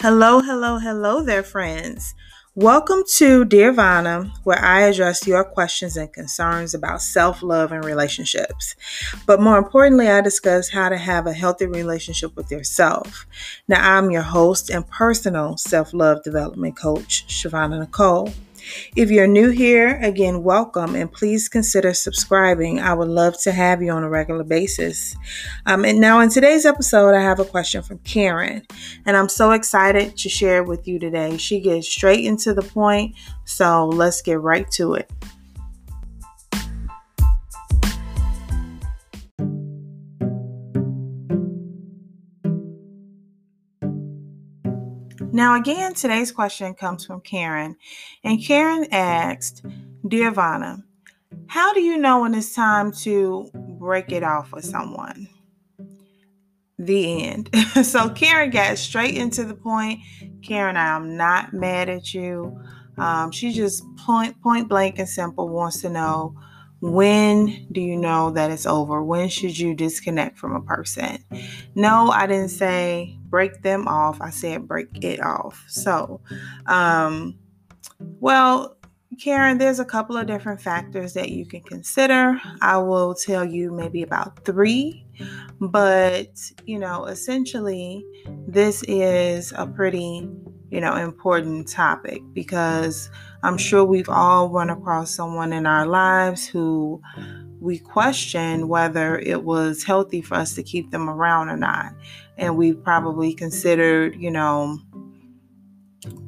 Hello, hello, hello there, friends. Welcome to Dear Vana, where I address your questions and concerns about self love and relationships. But more importantly, I discuss how to have a healthy relationship with yourself. Now, I'm your host and personal self love development coach, Shavana Nicole. If you're new here, again, welcome and please consider subscribing. I would love to have you on a regular basis. Um, and now, in today's episode, I have a question from Karen, and I'm so excited to share it with you today. She gets straight into the point, so let's get right to it. Now, again, today's question comes from Karen, and Karen asked, Dear Vana, how do you know when it's time to break it off with someone? The end. so, Karen got straight into the point. Karen, I am not mad at you. Um, she just point, point blank and simple wants to know when do you know that it's over? When should you disconnect from a person? No, I didn't say break them off. I said break it off. So, um, well, Karen, there's a couple of different factors that you can consider. I will tell you maybe about three, but you know, essentially, this is a pretty you know, important topic because I'm sure we've all run across someone in our lives who we question whether it was healthy for us to keep them around or not. And we probably considered, you know,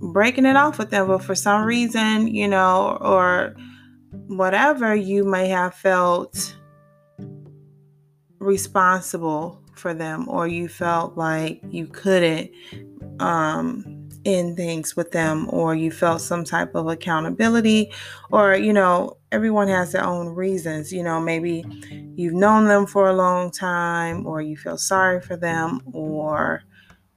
breaking it off with them, but for some reason, you know, or whatever, you may have felt responsible for them or you felt like you couldn't um in things with them or you felt some type of accountability or you know everyone has their own reasons. You know maybe you've known them for a long time or you feel sorry for them or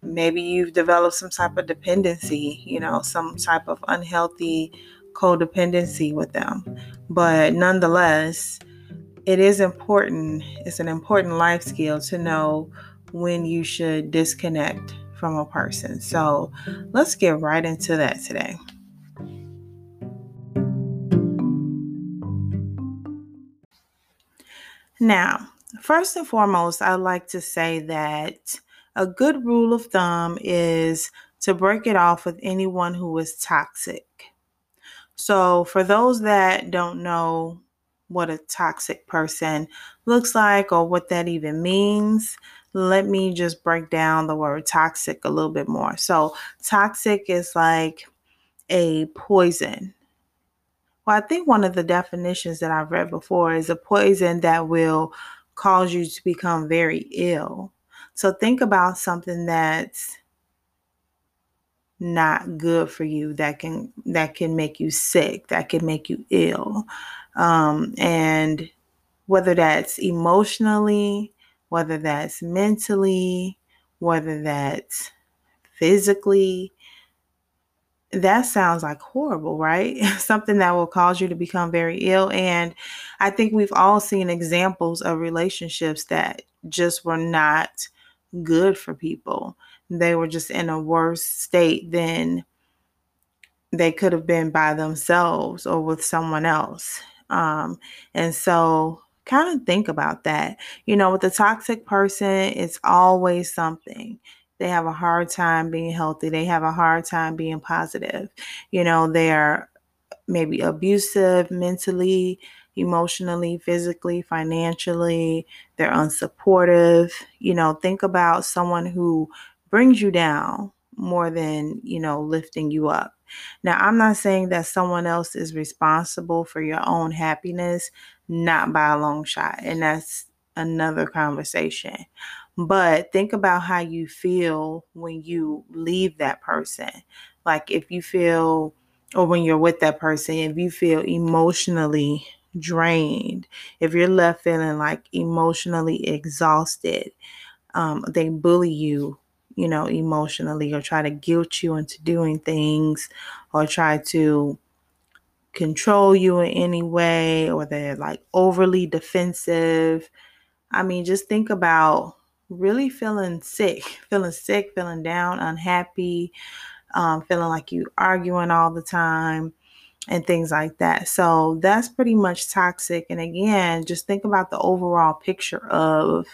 maybe you've developed some type of dependency you know some type of unhealthy codependency with them. But nonetheless it is important it's an important life skill to know when you should disconnect from a person. So let's get right into that today. Now, first and foremost, I'd like to say that a good rule of thumb is to break it off with anyone who is toxic. So, for those that don't know what a toxic person looks like or what that even means, let me just break down the word toxic a little bit more. So, toxic is like a poison. Well, I think one of the definitions that I've read before is a poison that will cause you to become very ill. So, think about something that's not good for you that can that can make you sick that can make you ill um, and whether that's emotionally whether that's mentally, whether that's physically. That sounds like horrible, right? Something that will cause you to become very ill. And I think we've all seen examples of relationships that just were not good for people. They were just in a worse state than they could have been by themselves or with someone else. Um, and so kind of think about that. You know, with a toxic person, it's always something. They have a hard time being healthy. They have a hard time being positive. You know, they're maybe abusive mentally, emotionally, physically, financially. They're unsupportive. You know, think about someone who brings you down more than, you know, lifting you up. Now, I'm not saying that someone else is responsible for your own happiness, not by a long shot. And that's another conversation. But think about how you feel when you leave that person. Like if you feel, or when you're with that person, if you feel emotionally drained, if you're left feeling like emotionally exhausted, um, they bully you you know, emotionally or try to guilt you into doing things or try to control you in any way or they're like overly defensive. I mean, just think about really feeling sick, feeling sick, feeling down, unhappy, um, feeling like you arguing all the time and things like that. So that's pretty much toxic. And again, just think about the overall picture of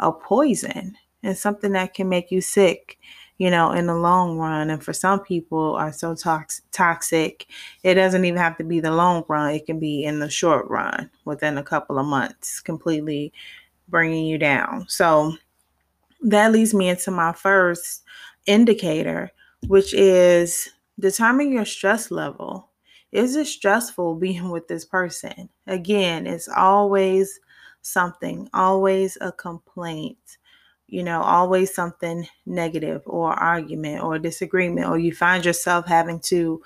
a poison and something that can make you sick, you know, in the long run. And for some people are so tox- toxic, it doesn't even have to be the long run. It can be in the short run within a couple of months, completely bringing you down. So that leads me into my first indicator, which is determine your stress level. Is it stressful being with this person? Again, it's always something, always a complaint, you know, always something negative or argument or disagreement, or you find yourself having to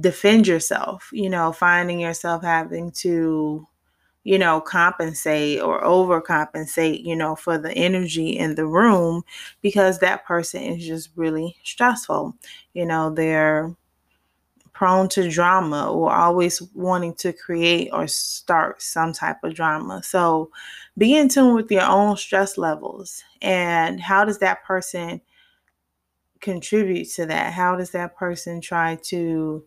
defend yourself, you know, finding yourself having to you know, compensate or overcompensate, you know, for the energy in the room because that person is just really stressful. You know, they're prone to drama or always wanting to create or start some type of drama. So be in tune with your own stress levels and how does that person contribute to that? How does that person try to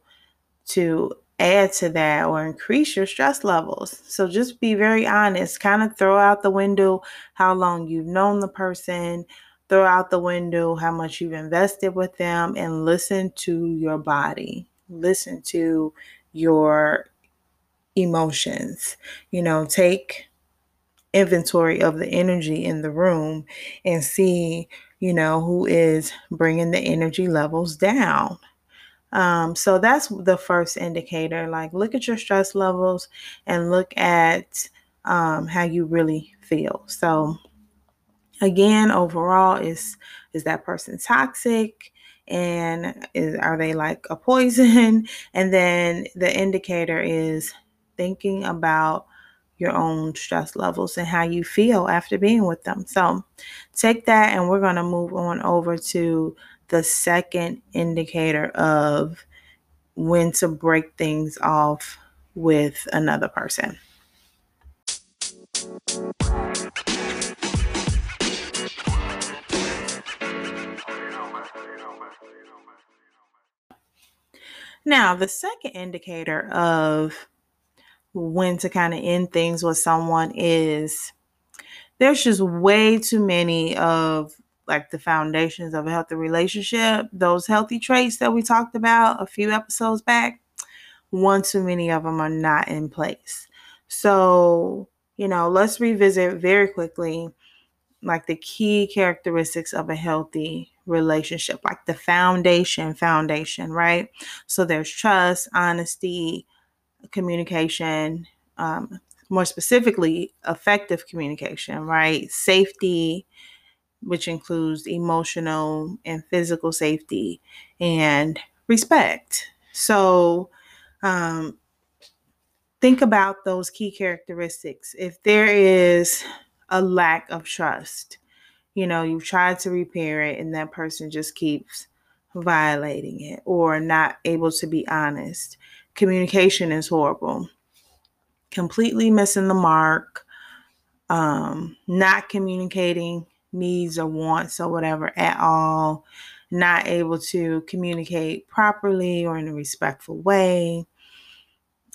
to add to that or increase your stress levels. So just be very honest, kind of throw out the window how long you've known the person, throw out the window how much you've invested with them, and listen to your body. Listen to your emotions. You know, take inventory of the energy in the room and see, you know, who is bringing the energy levels down. Um, so that's the first indicator. Like, look at your stress levels and look at um, how you really feel. So, again, overall, is is that person toxic? And is, are they like a poison? And then the indicator is thinking about your own stress levels and how you feel after being with them. So, take that, and we're going to move on over to the second indicator of when to break things off with another person. Now, the second indicator of when to kind of end things with someone is there's just way too many of like the foundations of a healthy relationship, those healthy traits that we talked about a few episodes back, one too many of them are not in place. So, you know, let's revisit very quickly like the key characteristics of a healthy relationship, like the foundation, foundation, right? So there's trust, honesty, communication, um, more specifically, effective communication, right? Safety, which includes emotional and physical safety and respect. So, um, think about those key characteristics. If there is a lack of trust, you know, you've tried to repair it and that person just keeps violating it or not able to be honest. Communication is horrible. Completely missing the mark, um, not communicating needs or wants or whatever at all, not able to communicate properly or in a respectful way.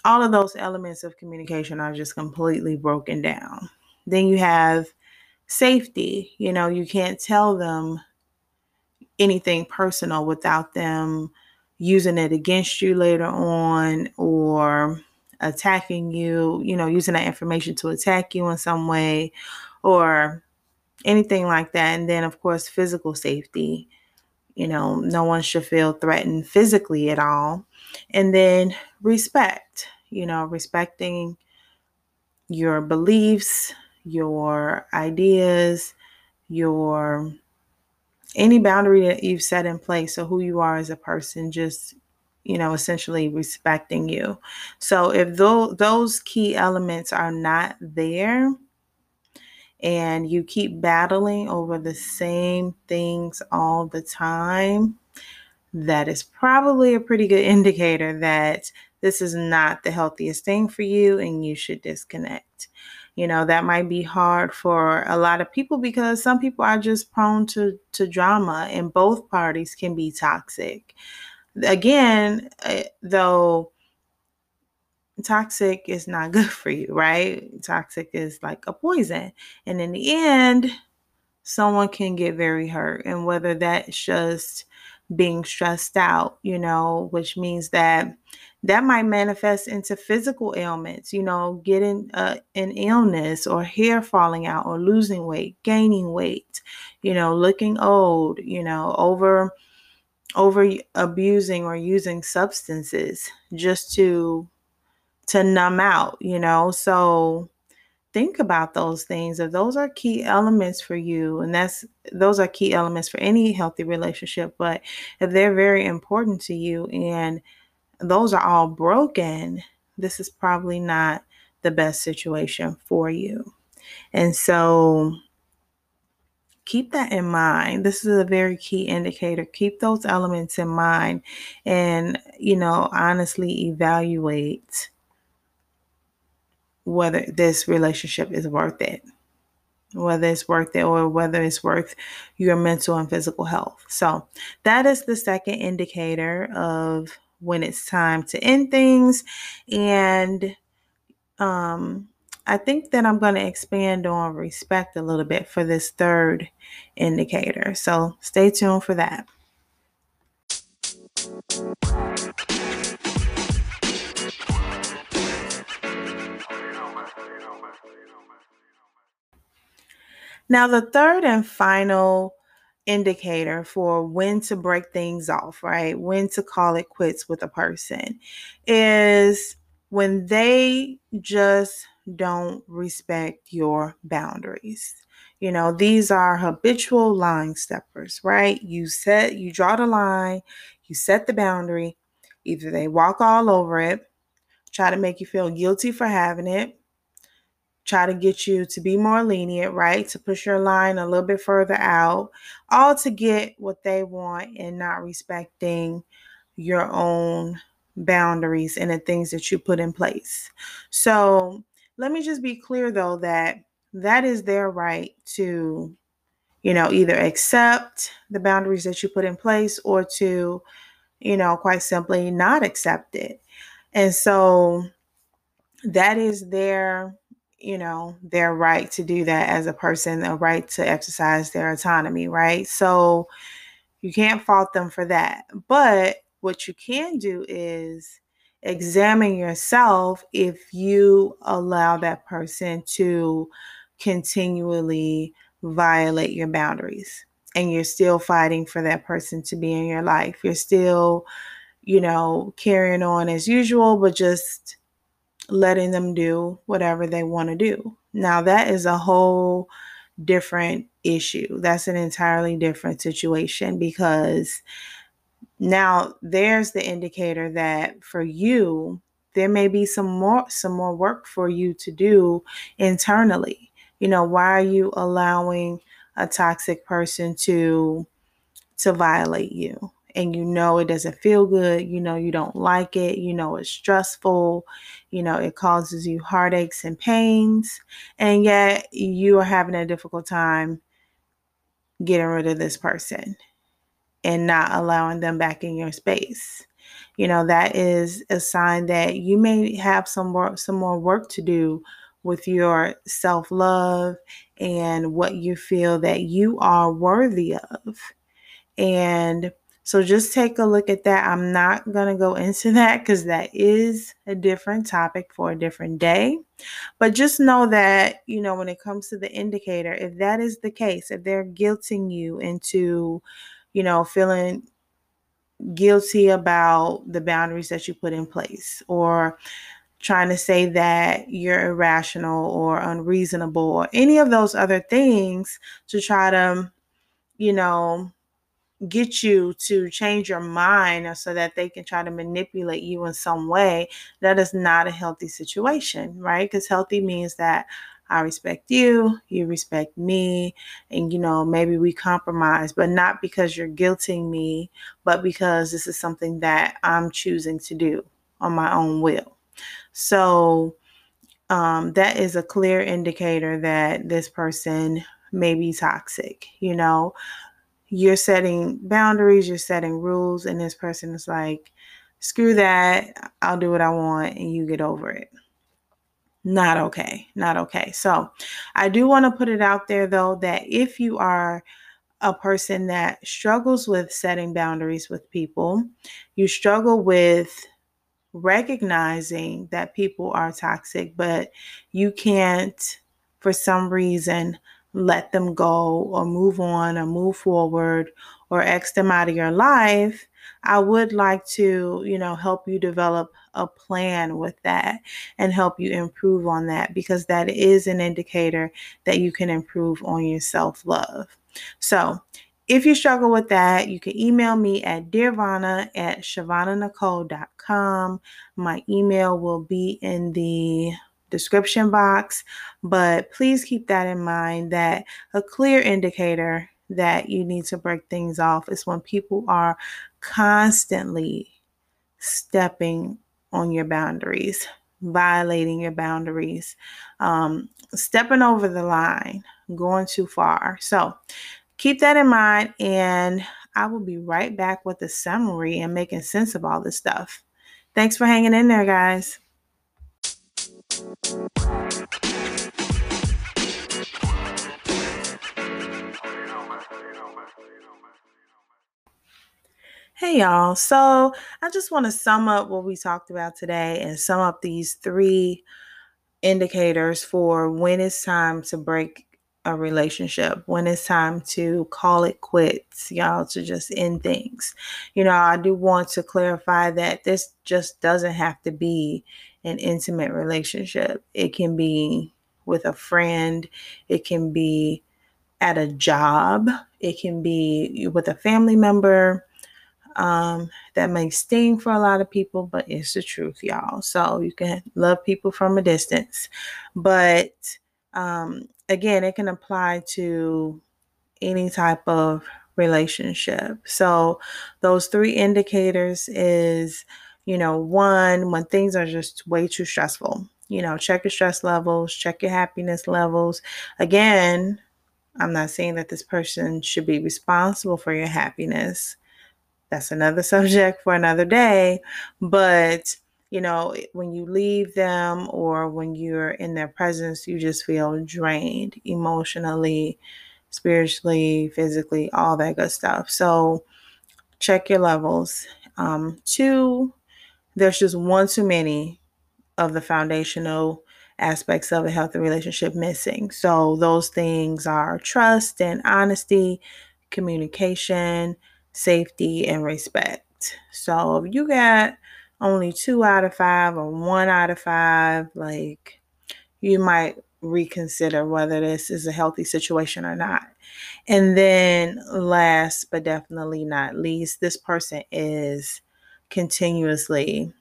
All of those elements of communication are just completely broken down. Then you have safety. You know, you can't tell them anything personal without them using it against you later on or attacking you, you know, using that information to attack you in some way or anything like that. And then, of course, physical safety. You know, no one should feel threatened physically at all. And then respect, you know, respecting your beliefs, your ideas, your any boundary that you've set in place. So, who you are as a person, just you know, essentially respecting you. So, if those those key elements are not there, and you keep battling over the same things all the time, that is probably a pretty good indicator that this is not the healthiest thing for you and you should disconnect. You know, that might be hard for a lot of people because some people are just prone to, to drama and both parties can be toxic. Again, eh, though, toxic is not good for you, right? Toxic is like a poison. And in the end, someone can get very hurt. And whether that's just being stressed out, you know, which means that that might manifest into physical ailments, you know, getting uh, an illness or hair falling out or losing weight, gaining weight, you know, looking old, you know, over over abusing or using substances just to to numb out, you know. So think about those things if those are key elements for you and that's those are key elements for any healthy relationship but if they're very important to you and those are all broken this is probably not the best situation for you. And so keep that in mind. This is a very key indicator. Keep those elements in mind and you know honestly evaluate whether this relationship is worth it, whether it's worth it or whether it's worth your mental and physical health. So, that is the second indicator of when it's time to end things. And um, I think that I'm going to expand on respect a little bit for this third indicator. So, stay tuned for that. Now, the third and final indicator for when to break things off, right? When to call it quits with a person is when they just don't respect your boundaries. You know, these are habitual line steppers, right? You set, you draw the line, you set the boundary. Either they walk all over it, try to make you feel guilty for having it, try to get you to be more lenient, right? To push your line a little bit further out, all to get what they want and not respecting your own boundaries and the things that you put in place. So, let me just be clear though that that is their right to you know either accept the boundaries that you put in place or to you know quite simply not accept it. And so that is their you know, their right to do that as a person, a right to exercise their autonomy, right? So you can't fault them for that. But what you can do is examine yourself if you allow that person to continually violate your boundaries and you're still fighting for that person to be in your life. You're still, you know, carrying on as usual, but just letting them do whatever they want to do. Now, that is a whole different issue. That's an entirely different situation because now there's the indicator that for you there may be some more some more work for you to do internally. You know, why are you allowing a toxic person to to violate you? And you know it doesn't feel good, you know you don't like it, you know it's stressful, you know it causes you heartaches and pains, and yet you are having a difficult time getting rid of this person and not allowing them back in your space. You know that is a sign that you may have some more some more work to do with your self-love and what you feel that you are worthy of. And so just take a look at that. I'm not going to go into that because that is a different topic for a different day. But just know that, you know, when it comes to the indicator, if that is the case, if they're guilting you into, you know, feeling guilty about the boundaries that you put in place or trying to say that you're irrational or unreasonable or any of those other things to try to, you know, get you to change your mind so that they can try to manipulate you in some way, that is not a healthy situation, right? Because healthy means that I respect you, you respect me, and you know, maybe we compromise, but not because you're guilting me, but because this is something that I'm choosing to do on my own will. So, um, that is a clear indicator that this person may be toxic. You know, you're setting boundaries, you're setting rules, and this person is like, screw that, I'll do what I want, and you get over it. Not okay. Not okay. So, I do want to put it out there though that if you are a person that struggles with setting boundaries with people, you struggle with recognizing that people are toxic, but you can't, for some reason, let them go or move on or move forward or X them out of your life, I would like to, you know, help you develop a plan with that and help you improve on that because that is an indicator that you can improve on your self love. So, if you struggle with that, you can email me at dearvana at shavananicole.com. My email will be in the description box, but please keep that in mind that a clear indicator that you need to break things off is when people are constantly stepping on your boundaries, violating your boundaries, um, stepping over the line, going too far. So, keep that in mind, and I will be right back with a summary and making sense of all this stuff. Thanks for hanging in there, guys. Hey y'all. So, I just want to sum up what we talked about today and sum up these three indicators for when it's time to break a relationship, when it's time to call it quits, y'all, to just end things. You know, I do want to clarify that this just doesn't have to be an intimate relationship. It can be with a friend, it can be at a job, it can be with a family member. Um, that may sting for a lot of people, but it's the truth, y'all. So you can love people from a distance, but um, again, it can apply to any type of relationship. So those three indicators is, you know, one, when things are just way too stressful, you know, check your stress levels, check your happiness levels. Again, I'm not saying that this person should be responsible for your happiness. That's another subject for another day. But you know, when you leave them or when you're in their presence, you just feel drained emotionally, spiritually, physically, all that good stuff. So check your levels. Um, two, there's just one too many of the foundational aspects of a healthy relationship missing. So those things are trust and honesty, communication, safety, and respect. So if you got only two out of five or one out of five, like you might reconsider whether this is a healthy situation or not. And then, last but definitely not least, this person is continuously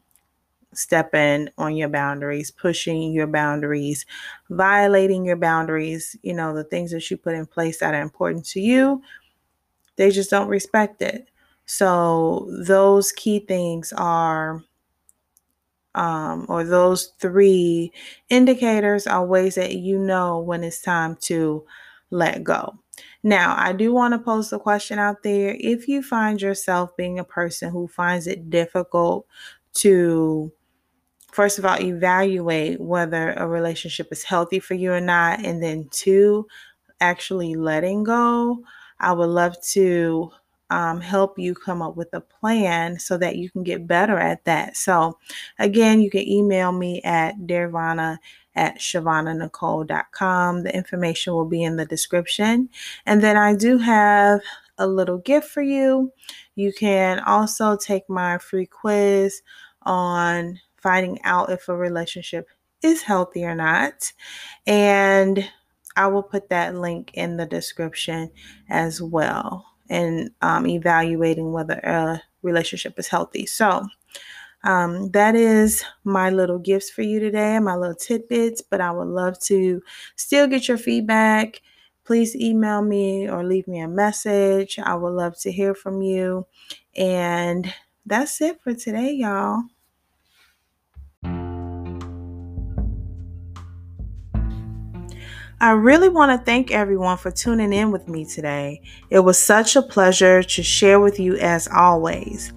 stepping on your boundaries, pushing your boundaries, violating your boundaries, you know, the things that you put in place that are important to you, they just don't respect it. So, those key things are um, or those three indicators are ways that you know when it's time to let go. Now, I do want to post a question out there. If you find yourself being a person who finds it difficult to, first of all, evaluate whether a relationship is healthy for you or not, and then two, actually letting go, I would love to um, help you come up with a plan so that you can get better at that. So, again, you can email me at dearvana at shavananicole.com. The information will be in the description. And then I do have a little gift for you. You can also take my free quiz on finding out if a relationship is healthy or not. And I will put that link in the description as well and um, evaluating whether a relationship is healthy. So, um, that is my little gifts for you today, my little tidbits. But I would love to still get your feedback. Please email me or leave me a message. I would love to hear from you. And that's it for today, y'all. I really want to thank everyone for tuning in with me today. It was such a pleasure to share with you as always.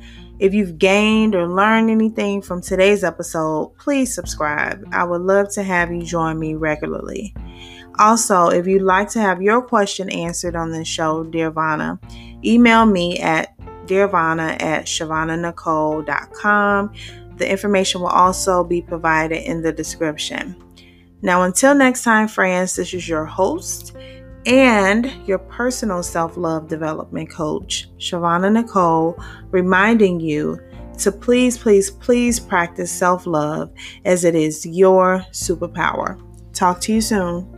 If you've gained or learned anything from today's episode, please subscribe. I would love to have you join me regularly. Also, if you'd like to have your question answered on the show, Dear Vana, email me at dearvana at shavananicole.com. The information will also be provided in the description. Now, until next time, friends, this is your host and your personal self love development coach, Shavana Nicole, reminding you to please, please, please practice self love as it is your superpower. Talk to you soon.